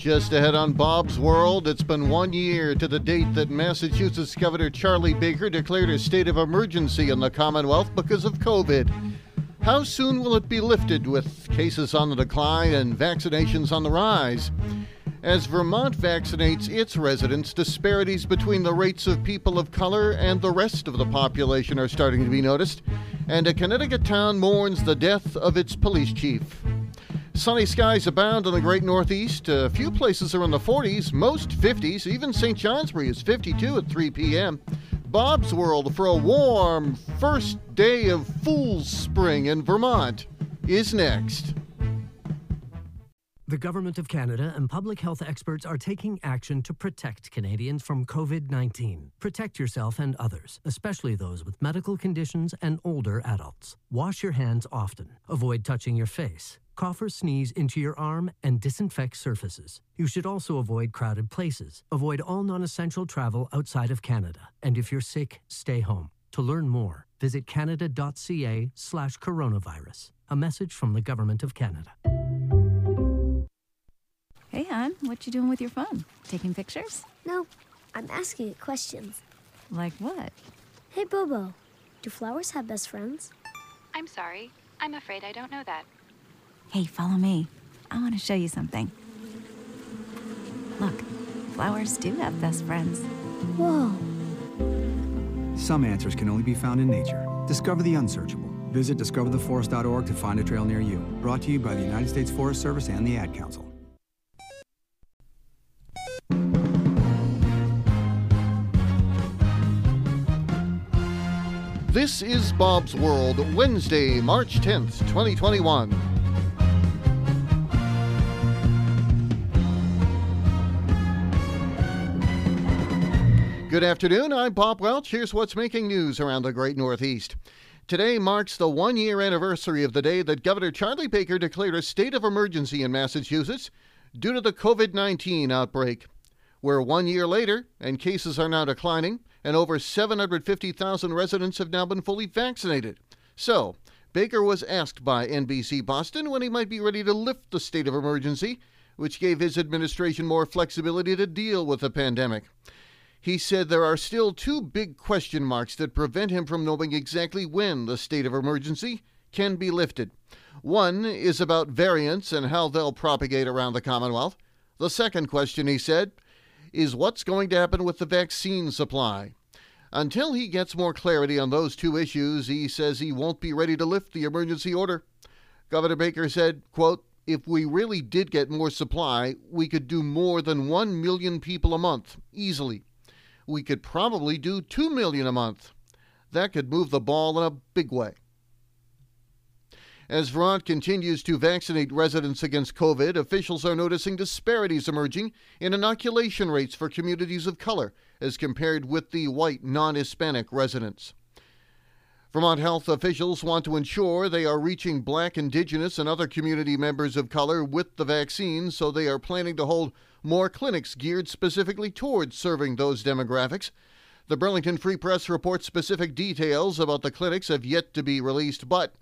Just ahead on Bob's World, it's been one year to the date that Massachusetts Governor Charlie Baker declared a state of emergency in the Commonwealth because of COVID. How soon will it be lifted with cases on the decline and vaccinations on the rise? As Vermont vaccinates its residents, disparities between the rates of people of color and the rest of the population are starting to be noticed, and a Connecticut town mourns the death of its police chief. Sunny skies abound in the great Northeast. A few places are in the 40s, most 50s. Even St. Johnsbury is 52 at 3 p.m. Bob's World for a warm first day of Fool's Spring in Vermont is next. The Government of Canada and public health experts are taking action to protect Canadians from COVID 19. Protect yourself and others, especially those with medical conditions and older adults. Wash your hands often. Avoid touching your face cough or sneeze into your arm, and disinfect surfaces. You should also avoid crowded places. Avoid all non essential travel outside of Canada. And if you're sick, stay home. To learn more, visit canada.ca slash coronavirus. A message from the Government of Canada. Hey, hon, what you doing with your phone? Taking pictures? No, I'm asking it questions. Like what? Hey, Bobo, do flowers have best friends? I'm sorry. I'm afraid I don't know that. Hey, follow me. I want to show you something. Look, flowers do have best friends. Whoa. Some answers can only be found in nature. Discover the unsearchable. Visit discovertheforest.org to find a trail near you. Brought to you by the United States Forest Service and the Ad Council. This is Bob's World, Wednesday, March 10th, 2021. Good afternoon. I'm Bob Welch. Here's what's making news around the great Northeast. Today marks the one year anniversary of the day that Governor Charlie Baker declared a state of emergency in Massachusetts due to the COVID 19 outbreak. We're one year later, and cases are now declining, and over 750,000 residents have now been fully vaccinated. So, Baker was asked by NBC Boston when he might be ready to lift the state of emergency, which gave his administration more flexibility to deal with the pandemic. He said there are still two big question marks that prevent him from knowing exactly when the state of emergency can be lifted. One is about variants and how they'll propagate around the Commonwealth. The second question, he said, is what's going to happen with the vaccine supply. Until he gets more clarity on those two issues, he says he won't be ready to lift the emergency order. Governor Baker said, quote, if we really did get more supply, we could do more than 1 million people a month, easily we could probably do 2 million a month. That could move the ball in a big way. As Vermont continues to vaccinate residents against COVID, officials are noticing disparities emerging in inoculation rates for communities of color as compared with the white non Hispanic residents. Vermont health officials want to ensure they are reaching black, indigenous, and other community members of color with the vaccine, so they are planning to hold more clinics geared specifically towards serving those demographics. The Burlington Free Press reports specific details about the clinics have yet to be released, but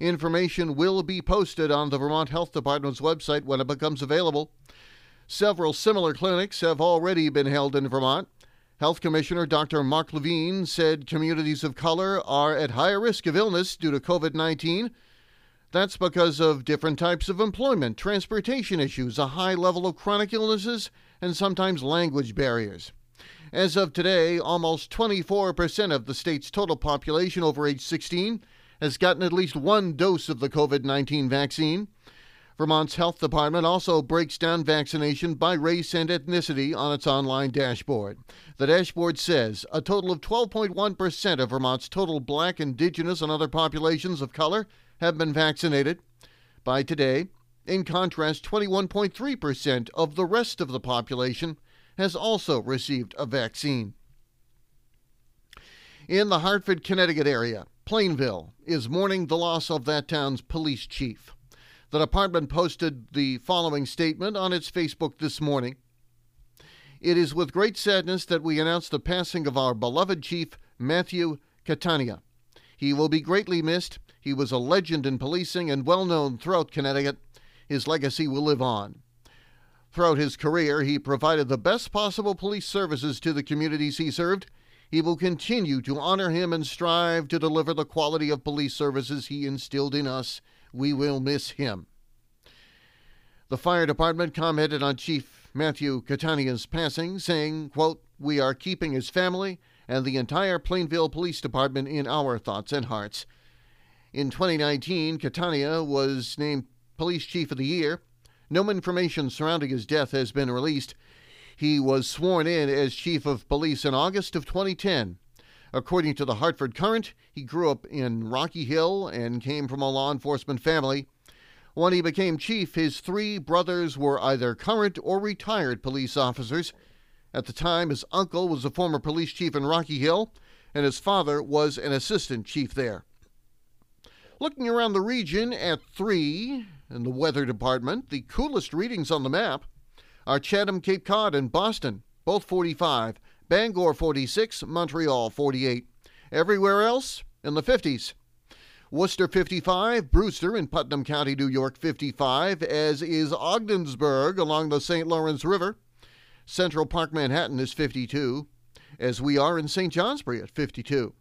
information will be posted on the Vermont Health Department's website when it becomes available. Several similar clinics have already been held in Vermont. Health Commissioner Dr. Mark Levine said communities of color are at higher risk of illness due to COVID 19. That's because of different types of employment, transportation issues, a high level of chronic illnesses, and sometimes language barriers. As of today, almost 24% of the state's total population over age 16 has gotten at least one dose of the COVID 19 vaccine. Vermont's health department also breaks down vaccination by race and ethnicity on its online dashboard. The dashboard says a total of 12.1% of Vermont's total black, indigenous, and other populations of color have been vaccinated by today. In contrast, 21.3% of the rest of the population has also received a vaccine. In the Hartford, Connecticut area, Plainville is mourning the loss of that town's police chief. The department posted the following statement on its Facebook this morning. It is with great sadness that we announce the passing of our beloved chief, Matthew Catania. He will be greatly missed. He was a legend in policing and well known throughout Connecticut. His legacy will live on. Throughout his career, he provided the best possible police services to the communities he served. He will continue to honor him and strive to deliver the quality of police services he instilled in us. We will miss him. The fire department commented on Chief Matthew Catania's passing, saying, quote, We are keeping his family and the entire Plainville Police Department in our thoughts and hearts. In 2019, Catania was named Police Chief of the Year. No information surrounding his death has been released. He was sworn in as Chief of Police in August of 2010. According to the Hartford Courant, he grew up in Rocky Hill and came from a law enforcement family. When he became chief, his three brothers were either current or retired police officers. At the time, his uncle was a former police chief in Rocky Hill, and his father was an assistant chief there. Looking around the region at 3 in the weather department, the coolest readings on the map are Chatham, Cape Cod, and Boston, both 45, Bangor 46, Montreal 48. Everywhere else in the 50s. Worcester 55, Brewster in Putnam County, New York 55, as is Ogdensburg along the St. Lawrence River. Central Park, Manhattan is 52, as we are in St. Johnsbury at 52.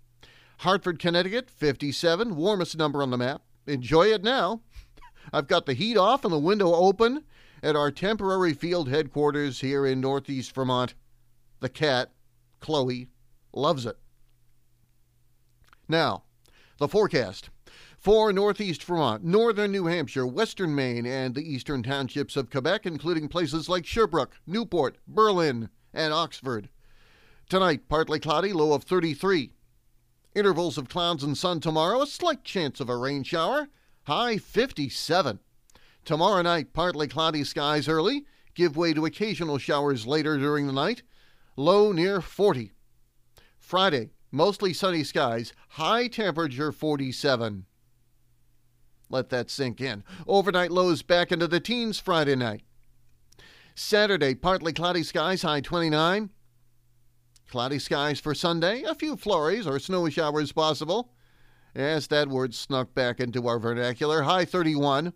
Hartford, Connecticut, 57, warmest number on the map. Enjoy it now. I've got the heat off and the window open at our temporary field headquarters here in Northeast Vermont. The cat, Chloe, loves it. Now, the forecast. For Northeast Vermont, Northern New Hampshire, Western Maine, and the eastern townships of Quebec, including places like Sherbrooke, Newport, Berlin, and Oxford. Tonight, partly cloudy, low of 33. Intervals of clouds and sun tomorrow, a slight chance of a rain shower, high 57. Tomorrow night, partly cloudy skies early, give way to occasional showers later during the night, low near 40. Friday, mostly sunny skies, high temperature 47. Let that sink in. Overnight lows back into the teens Friday night. Saturday, partly cloudy skies, high 29. Cloudy skies for Sunday, a few flurries or snowy showers possible. As that word snuck back into our vernacular, high 31.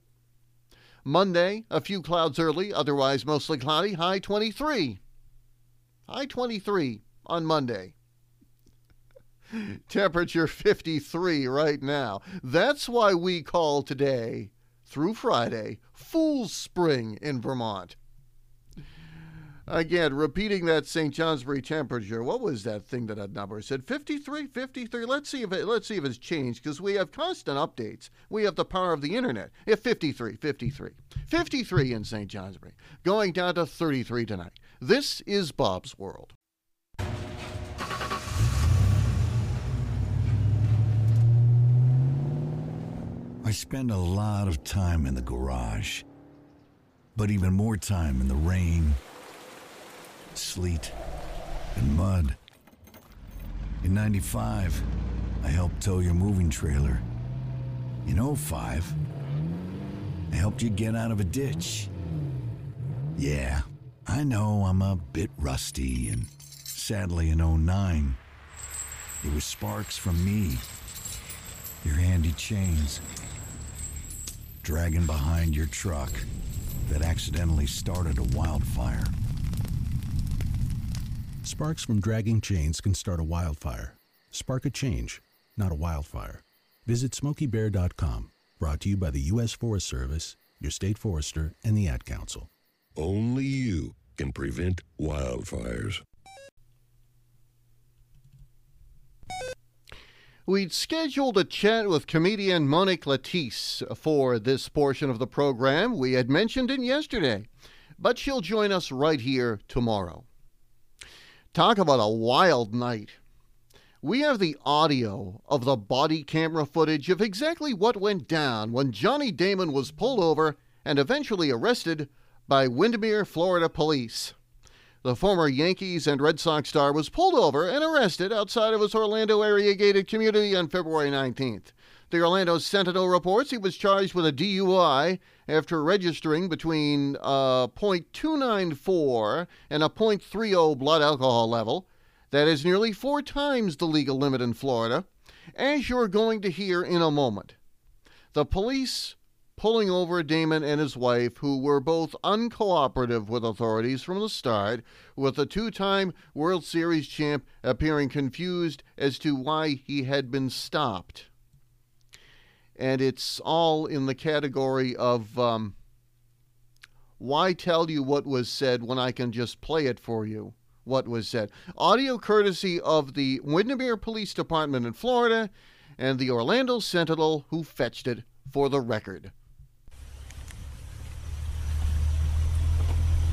Monday, a few clouds early, otherwise mostly cloudy, high 23. High 23 on Monday. Temperature 53 right now. That's why we call today, through Friday, Fool's Spring in Vermont. Again, repeating that St. Johnsbury temperature. What was that thing that that number said? 53, 53. Let's see if it, let's see if it's changed because we have constant updates. We have the power of the internet. If 53, 53, 53 in St. Johnsbury, going down to 33 tonight. This is Bob's World. I spend a lot of time in the garage, but even more time in the rain, sleet, and mud. In 95, I helped tow your moving trailer. In 05, I helped you get out of a ditch. Yeah, I know I'm a bit rusty, and sadly in 09, it was sparks from me, your handy chains, dragging behind your truck that accidentally started a wildfire. Sparks from dragging chains can start a wildfire. Spark a change, not a wildfire. Visit SmokeyBear.com. Brought to you by the U.S. Forest Service, your state forester, and the Ad Council. Only you can prevent wildfires. We'd scheduled a chat with comedian Monique Latisse for this portion of the program. We had mentioned it yesterday, but she'll join us right here tomorrow. Talk about a wild night. We have the audio of the body camera footage of exactly what went down when Johnny Damon was pulled over and eventually arrested by Windermere, Florida police. The former Yankees and Red Sox star was pulled over and arrested outside of his Orlando area gated community on February 19th. The Orlando Sentinel reports he was charged with a DUI after registering between uh, a .294 and a .30 blood alcohol level. That is nearly four times the legal limit in Florida, as you're going to hear in a moment. The police pulling over Damon and his wife, who were both uncooperative with authorities from the start, with the two time World Series champ appearing confused as to why he had been stopped. And it's all in the category of um, why tell you what was said when I can just play it for you? What was said. Audio courtesy of the Windermere Police Department in Florida and the Orlando Sentinel, who fetched it for the record.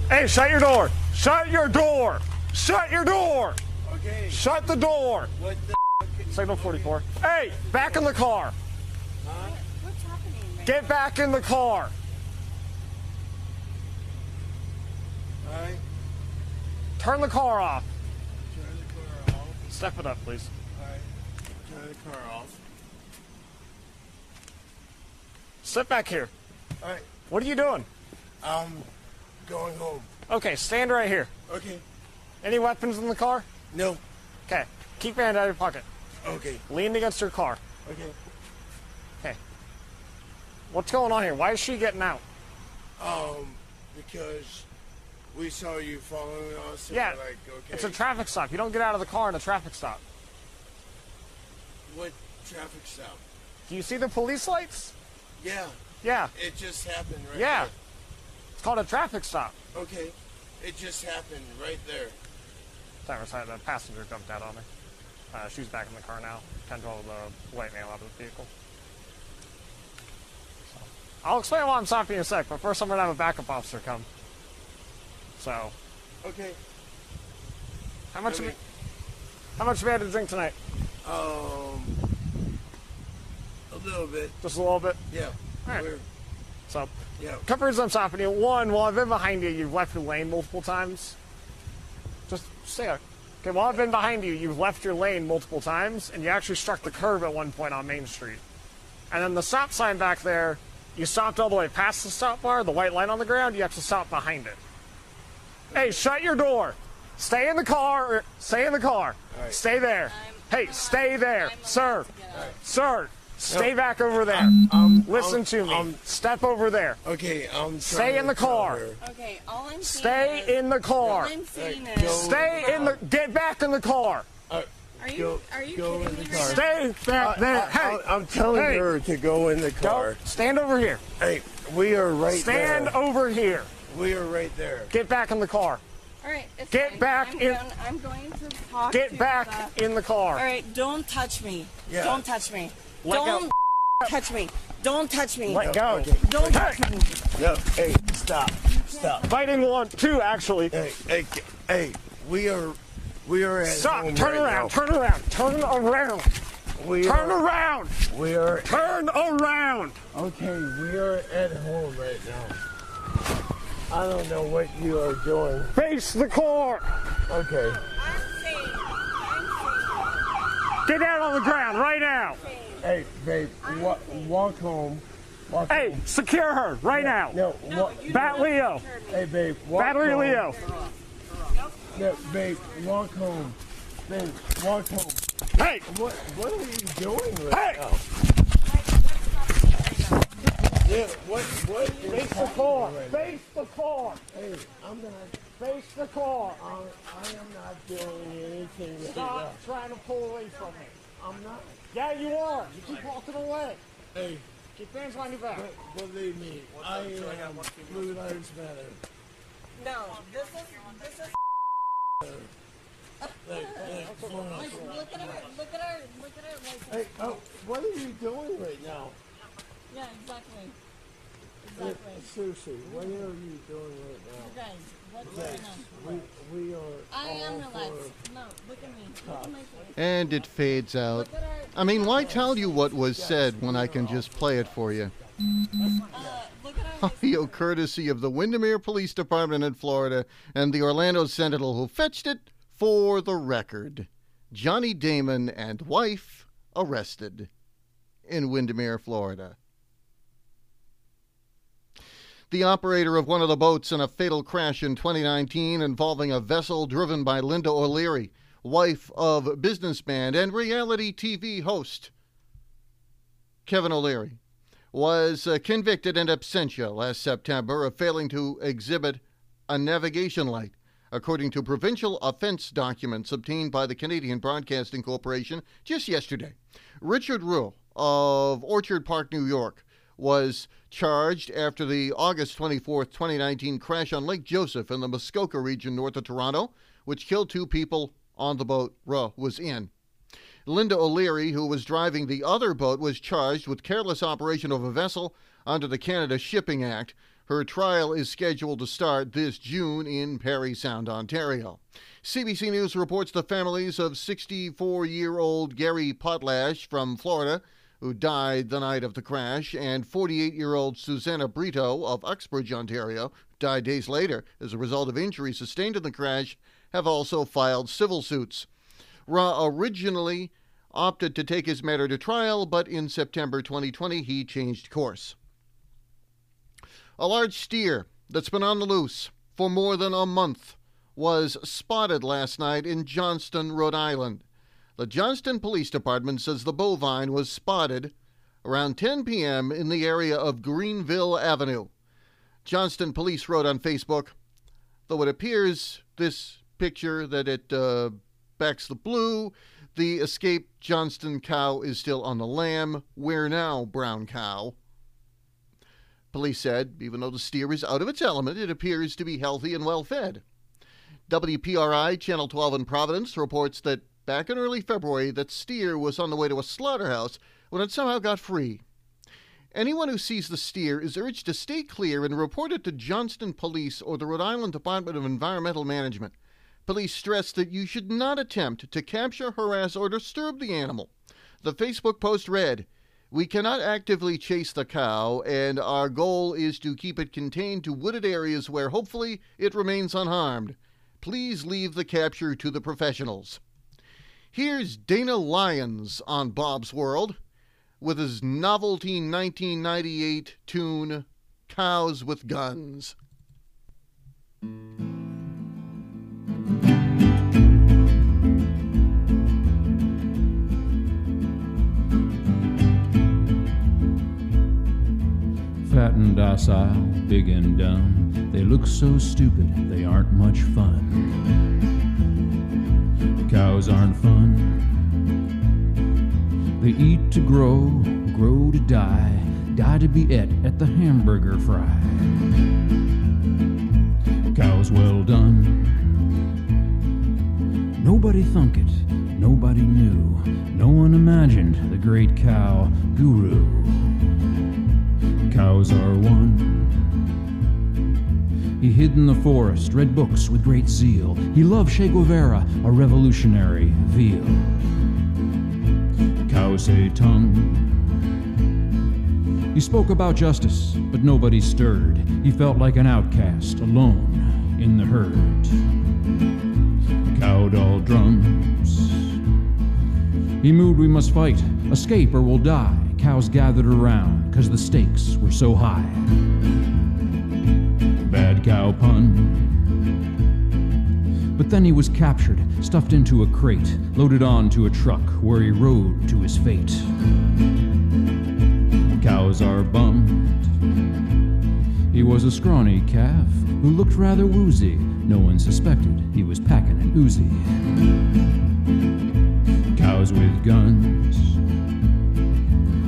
Hey, shut your door! Shut your door! Shut your door! Okay. Shut the door! What the Signal 44. Hey, back in the car! Huh? What's happening? Get back in the car! Alright. Turn the car off. Turn the car off. Step it up, please. Alright. Turn the car off. Sit back here. Alright. What are you doing? Um, going home. Okay, stand right here. Okay. Any weapons in the car? No. Okay. Keep your hand out of your pocket. Okay. Lean against your car. Okay. Okay. What's going on here? Why is she getting out? Um, because we saw you following us. and Yeah. like, okay. It's a traffic stop. You don't get out of the car in a traffic stop. What traffic stop? Do you see the police lights? Yeah. Yeah. It just happened right Yeah. It's called a traffic stop. Okay. It just happened right there. Driver's side, the passenger jumped out on me. Uh, she's back in the car now. Can roll the white male out of the vehicle. So, I'll explain why I'm stopping in a sec, but first I'm gonna have a backup officer come. So, Okay. how much? Okay. Have you, how much have you had to drink tonight? Um, a little bit. Just a little bit. Yeah. All right. We're, So, yeah. couple reasons I'm stopping you. One, while I've been behind you, you've left your lane multiple times. Just stay there. Okay, while I've been behind you, you've left your lane multiple times, and you actually struck the curb at one point on Main Street. And then the stop sign back there, you stopped all the way past the stop bar, the white line on the ground, you have to stop behind it. Hey, shut your door. Stay in the car. Er, stay in the car. right. Stay there. hey, stay there, sir. Sir, stay No. back over there. Um, Listen um, to me. um, Step over there. Okay, I'm Stay in the car. Okay, all I'm saying Stay is, in the car. all. I'm saying Hey, is, Stay in the. Get back in the car. Uh, are you go, are you go kidding in the me car. Stay back there. I, hey, I, am telling hey, her to go in the car. Go. car. Stand over here. Hey, we are right Stand there. over here. We are right there. Get back in the car. All right, it's Get fine. back I'm in- Going, I'm going to talk Get to back the- in the car. All right, don't touch me. Yeah. Don't touch me. Let don't touch me. Don't touch me. Let go. Don't touch me. No, hey, stop, stop. Fighting one, two, actually. Hey, hey, hey, we are, we are at Stop. home Turn right around. now. Turn around. Turn around. We Turn are, around. We are. Turn around. Okay, we are at home right now. I don't know what you are doing. Face the car. Okay. I'm saying, I'm Get down on the ground right now. Hey, babe, wa- walk home. Walk Hey, home. secure her right now. No, wa- Bat Leo. hey, babe, walk Battery home. Leo. No, babe, walk home. Babe, walk home. Hey. What, what are you doing right Hey. now? Yeah, what, what is Face the happening car. right now? Face the car. Hey, I'm not, Face the car. I, I am not doing anything right now. Stop trying to pull away from me. I'm not. Yeah, you are. You keep walking away. Hey, Keep your hands behind your back. be- believe me, I am uh, Blue Lives Matter. No, this is this is. Like, like, for us. Like, look at her. Look at her. Look at her. Like, Hey, oh, what are you doing right now? yeah, exactly. Hey, Exactly. Seriously, what are you doing right You now? guys, what's going on? We, we are I am all relaxed. No, look at me. Look at my face. And it fades out. Look at her. I mean, why tell you what was said when I can just play it for you? Uh, look at her. Audio courtesy of the Windermere Police Department in Florida and the Orlando Sentinel who fetched it for the record. Johnny Damon and wife arrested in Windermere, Florida. The operator of one of the boats in a fatal crash in 2019 involving a vessel driven by Linda O'Leary, wife of businessman and reality TV host Kevin O'Leary, was uh, convicted in absentia last September of failing to exhibit a navigation light, according to provincial offense documents obtained by the Canadian Broadcasting Corporation just yesterday. Richard Ruh of Orchard Park, New York, was charged after the August 24, 2019 crash on Lake Joseph in the Muskoka region north of Toronto, which killed two people on the boat Ruh was in. Linda O'Leary, who was driving the other boat, was charged with careless operation of a vessel under the Canada Shipping Act. Her trial is scheduled to start this June in Parry Sound, Ontario. CBC News reports the families of 64 year old Gary Poltash from Florida, who died the night of the crash, and 48 year old Susanna Brito of Uxbridge, Ontario, died days later as a result of injuries sustained in the crash, have also filed civil suits. Ruh originally opted to take his matter to trial, but in September 2020 he changed course. A large steer that's been on the loose for more than a month was spotted last night in Johnston, Rhode Island. The Johnston Police Department says the bovine was spotted around 10 p.m. in the area of Greenville Avenue. Johnston Police wrote on Facebook, though it appears this picture that it uh, backs the blue, the escaped Johnston cow is still on the lamb. Where now, brown cow? Police said, even though the steer is out of its element, it appears to be healthy and well fed. WPRI Channel 12 in Providence reports that back in early February that steer was on the way to a slaughterhouse when it somehow got free. Anyone who sees the steer is urged to stay clear and report it to Johnston Police or the Rhode Island Department of Environmental Management. Police stress that you should not attempt to capture, harass, or disturb the animal. The Facebook post read, We cannot actively chase the cow, and our goal is to keep it contained to wooded areas where hopefully it remains unharmed. Please leave the capture to the professionals. Here's Dana Lyons on Bob's World with his novelty 1998 tune, Cows with Guns. Fat and docile, big and dumb, they look so stupid, they aren't much fun. Cows aren't fun. They eat to grow, grow to die, die to be et at the hamburger fry. Cows well done. Nobody thunk it, nobody knew, no one imagined the great cow guru. Cows are one. He hid in the forest, read books with great zeal. He loved Che Guevara, a revolutionary veal. Say tongue. He spoke about justice, but nobody stirred. He felt like an outcast, alone in the herd. Cow doll drums. He moved, we must fight, escape or we'll die. Cows gathered around, cause the stakes were so high. Cow pun. But then he was captured, stuffed into a crate, loaded onto a truck where he rode to his fate. Cows are bummed. He was a scrawny calf who looked rather woozy. No one suspected he was packing an Uzi. Cows with guns.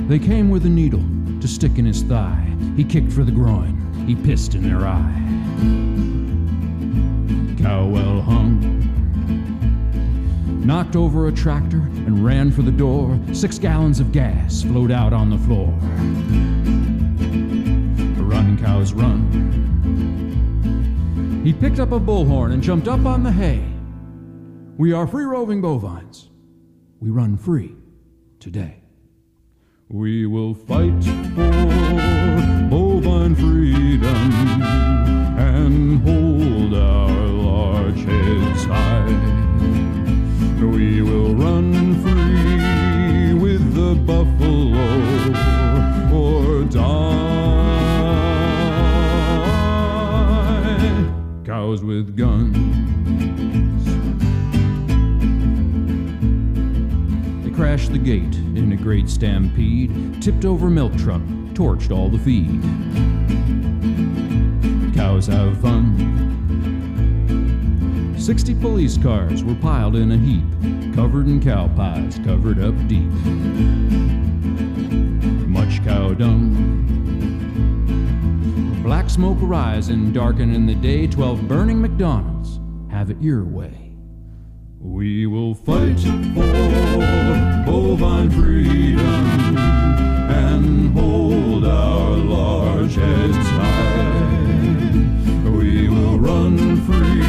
They came with a needle to stick in his thigh. He kicked for the groin. He pissed in their eye. Cow well hung. Knocked over a tractor and ran for the door. Six gallons of gas flowed out on the floor. Run, cows, run. He picked up a bullhorn and jumped up on the hay. We are free roving bovines. We run free today. We will fight for bovine freedom We will run free with the buffalo or die. Cows with guns. They crashed the gate in a great stampede, tipped over milk truck, torched all the feed. Cows have fun. Sixty police cars were piled in a heap, covered in cow pies, covered up deep. Much cow dung. Black smoke rising, darkening the day. Twelve burning McDonald's. Have it your way. We will fight for bovine freedom and hold our large heads high. We will run free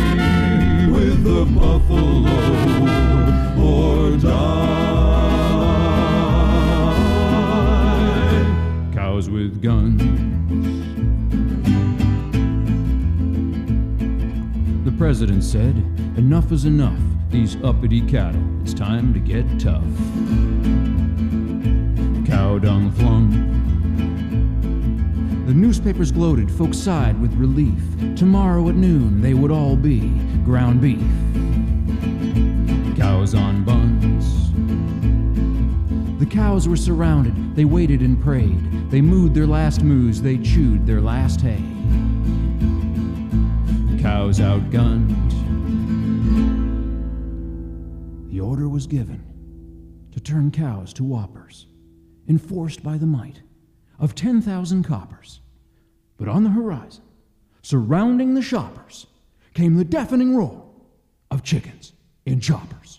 with guns. The president said, Enough is enough. These uppity cattle, it's time to get tough. Cow dung flung. The newspapers gloated, folks sighed with relief. Tomorrow at noon, they would all be ground beef. Cows were surrounded, they waited and prayed. They mooed their last moos, they chewed their last hay. Cows outgunned. The order was given to turn cows to whoppers, enforced by the might of 10,000 coppers. But on the horizon, surrounding the shoppers, came the deafening roar of chickens in choppers.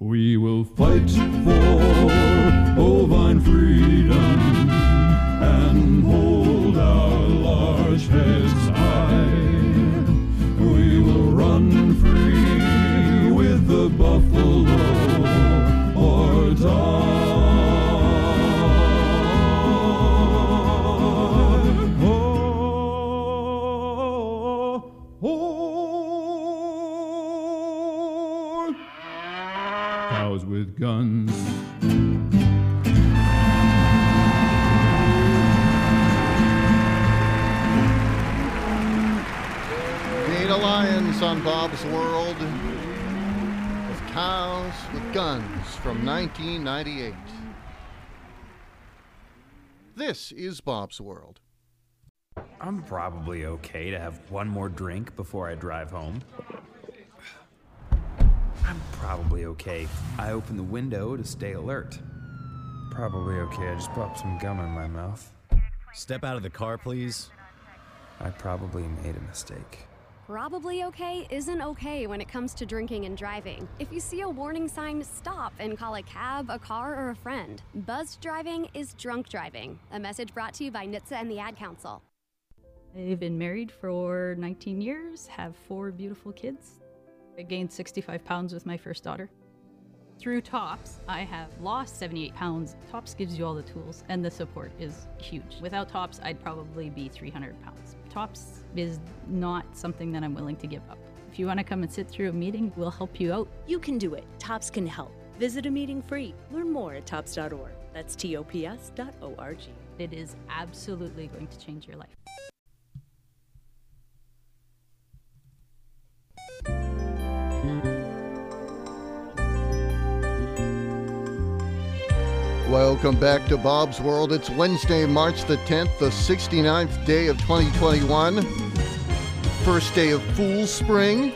We will fight for bovine freedom Cows with guns. Dana Lyons on Bob's World with Cows with Guns from 1998. This is Bob's World. I'm probably okay to have one more drink before I drive home. I'm probably okay. I open the window to stay alert. Probably okay. I just popped some gum in my mouth. Step out of the car, please. I probably made a mistake. Probably okay isn't okay when it comes to drinking and driving. If you see a warning sign, stop and call a cab, a car, or a friend. Buzzed driving is drunk driving. A message brought to you by NHTSA and the Ad Council. I've been married for 19 years, have four beautiful kids. I gained 65 pounds with my first daughter. Through TOPS, I have lost 78 pounds. TOPS gives you all the tools, and the support is huge. Without TOPS, I'd probably be 300 pounds. TOPS is not something that I'm willing to give up. If you want to come and sit through a meeting, we'll help you out. You can do it. TOPS can help. Visit a meeting free. Learn more at tops.org. That's tops.org. It is absolutely going to change your life. Welcome back to Bob's World. It's Wednesday, March the 10th, the 69th day of 2021. First day of Fool Spring.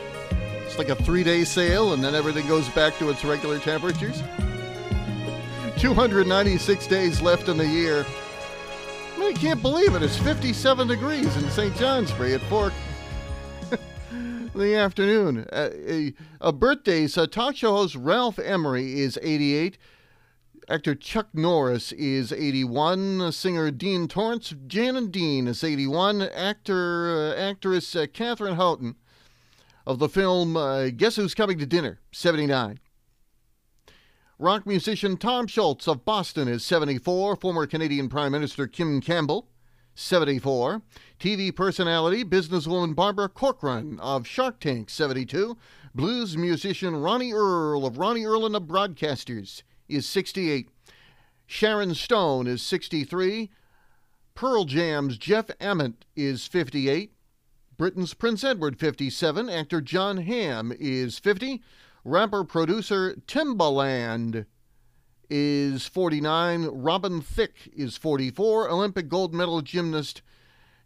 It's like a three day sale, and then everything goes back to its regular temperatures. 296 days left in the year. I can't believe it. It's 57 degrees in St. Johnsbury at 4 in the afternoon. A, a birthdays, uh, talk show host Ralph Emery is 88. Actor Chuck Norris is 81. Singer Dean Torrence, Jan and Dean is 81. Actor, uh, actress uh, Katharine Houghton of the film uh, Guess Who's Coming to Dinner, 79. Rock musician Tom Scholz of Boston is 74. Former Canadian Prime Minister Kim Campbell, 74. TV personality, businesswoman Barbara Corcoran of Shark Tank, 72. Blues musician Ronnie Earl of Ronnie Earl and the Broadcasters is 68. Sharon Stone is 63. Pearl Jam's Jeff Ament is 58. Britain's Prince Edward, 57. Actor Jon Hamm is 50. Rapper producer Timbaland is 49. Robin Thicke is 44. Olympic gold medal gymnast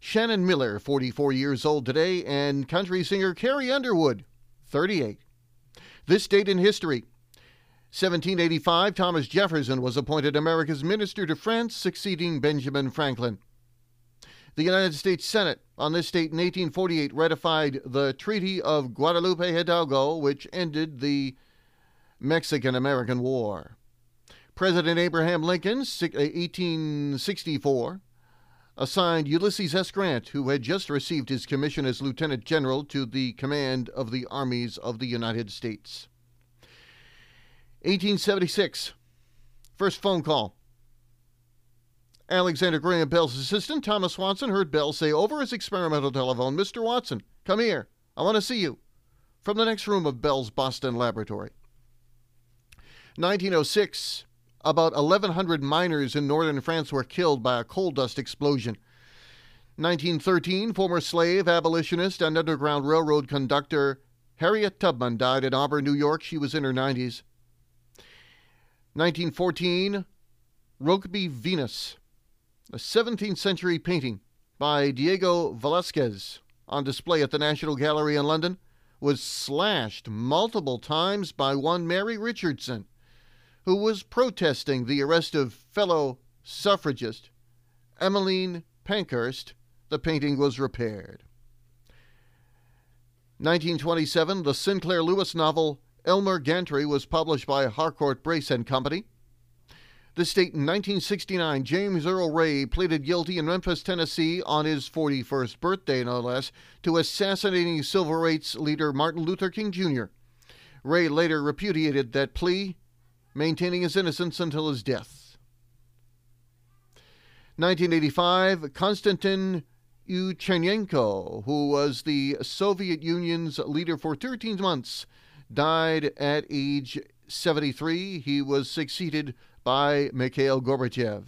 Shannon Miller, 44 years old today. And country singer Carrie Underwood, 38. This date in history 1785, Thomas Jefferson was appointed America's minister to France, succeeding Benjamin Franklin. The United States Senate on this date in 1848 ratified the Treaty of Guadalupe Hidalgo, which ended the Mexican American War. President Abraham Lincoln, 1864, uh, assigned Ulysses S. Grant, who had just received his commission as Lieutenant General, to the command of the armies of the United States. 1876, first phone call. Alexander Graham Bell's assistant, Thomas Watson, heard Bell say over his experimental telephone, Mr. Watson, come here. I want to see you. From the next room of Bell's Boston laboratory. 1906, about 1,100 miners in northern France were killed by a coal dust explosion. 1913, former slave, abolitionist, and Underground Railroad conductor Harriet Tubman died in Auburn, New York. She was in her 90s. 1914, Rokeby Venus, a 17th century painting by Diego Velázquez on display at the National Gallery in London, was slashed multiple times by one Mary Richardson, who was protesting the arrest of fellow suffragist Emmeline Pankhurst. The painting was repaired. 1927, the Sinclair Lewis novel Elmer Gantry was published by Harcourt Brace and Company. The state in 1969, James Earl Ray pleaded guilty in Memphis, Tennessee, on his 41st birthday, no less, to assassinating civil rights leader Martin Luther King Jr. Ray later repudiated that plea, maintaining his innocence until his death. 1985, Konstantin Yushchenko, who was the Soviet Union's leader for 13 months, died at age 73. He was succeeded by Mikhail Gorbachev.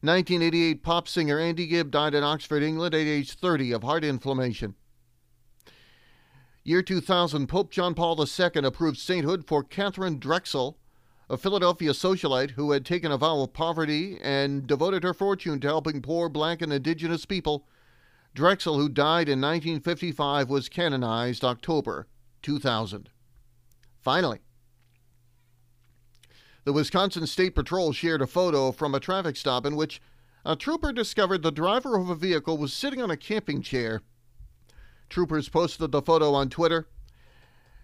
1988 pop singer Andy Gibb died in Oxford, England at age 30 of heart inflammation. Year 2000, Pope John Paul II approved sainthood for Katharine Drexel, a Philadelphia socialite who had taken a vow of poverty and devoted her fortune to helping poor black and indigenous people. Drexel, who died in 1955, was canonized October 2000. Finally, the Wisconsin State Patrol shared a photo from a traffic stop in which a trooper discovered the driver of a vehicle was sitting on a camping chair. Troopers posted the photo on Twitter,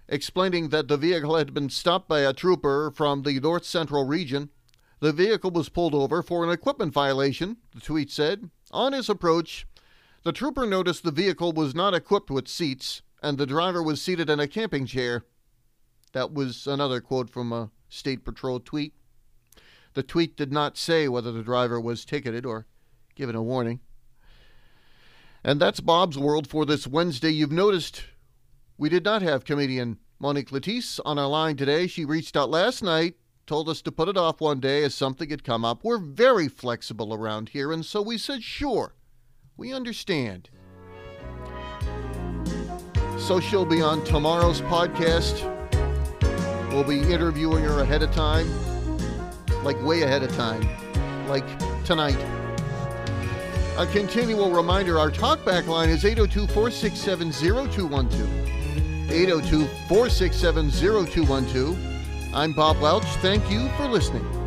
explaining that the vehicle had been stopped by a trooper from the North Central region. The vehicle was pulled over for an equipment violation, the tweet said. On his approach, the trooper noticed the vehicle was not equipped with seats and the driver was seated in a camping chair. That was another quote from a State Patrol tweet. The tweet did not say whether the driver was ticketed or given a warning. And that's Bob's World for this Wednesday. You've noticed we did not have comedian Monique Lettice on our line today. She reached out last night, told us to put it off one day as something had come up. We're very flexible around here, and so we said, sure, we understand. So she'll be on tomorrow's podcast. We'll be interviewing her ahead of time, like way ahead of time, like tonight. A continual reminder our talkback line is 802 467 0212. 802 467 0212. I'm Bob Welch. Thank you for listening.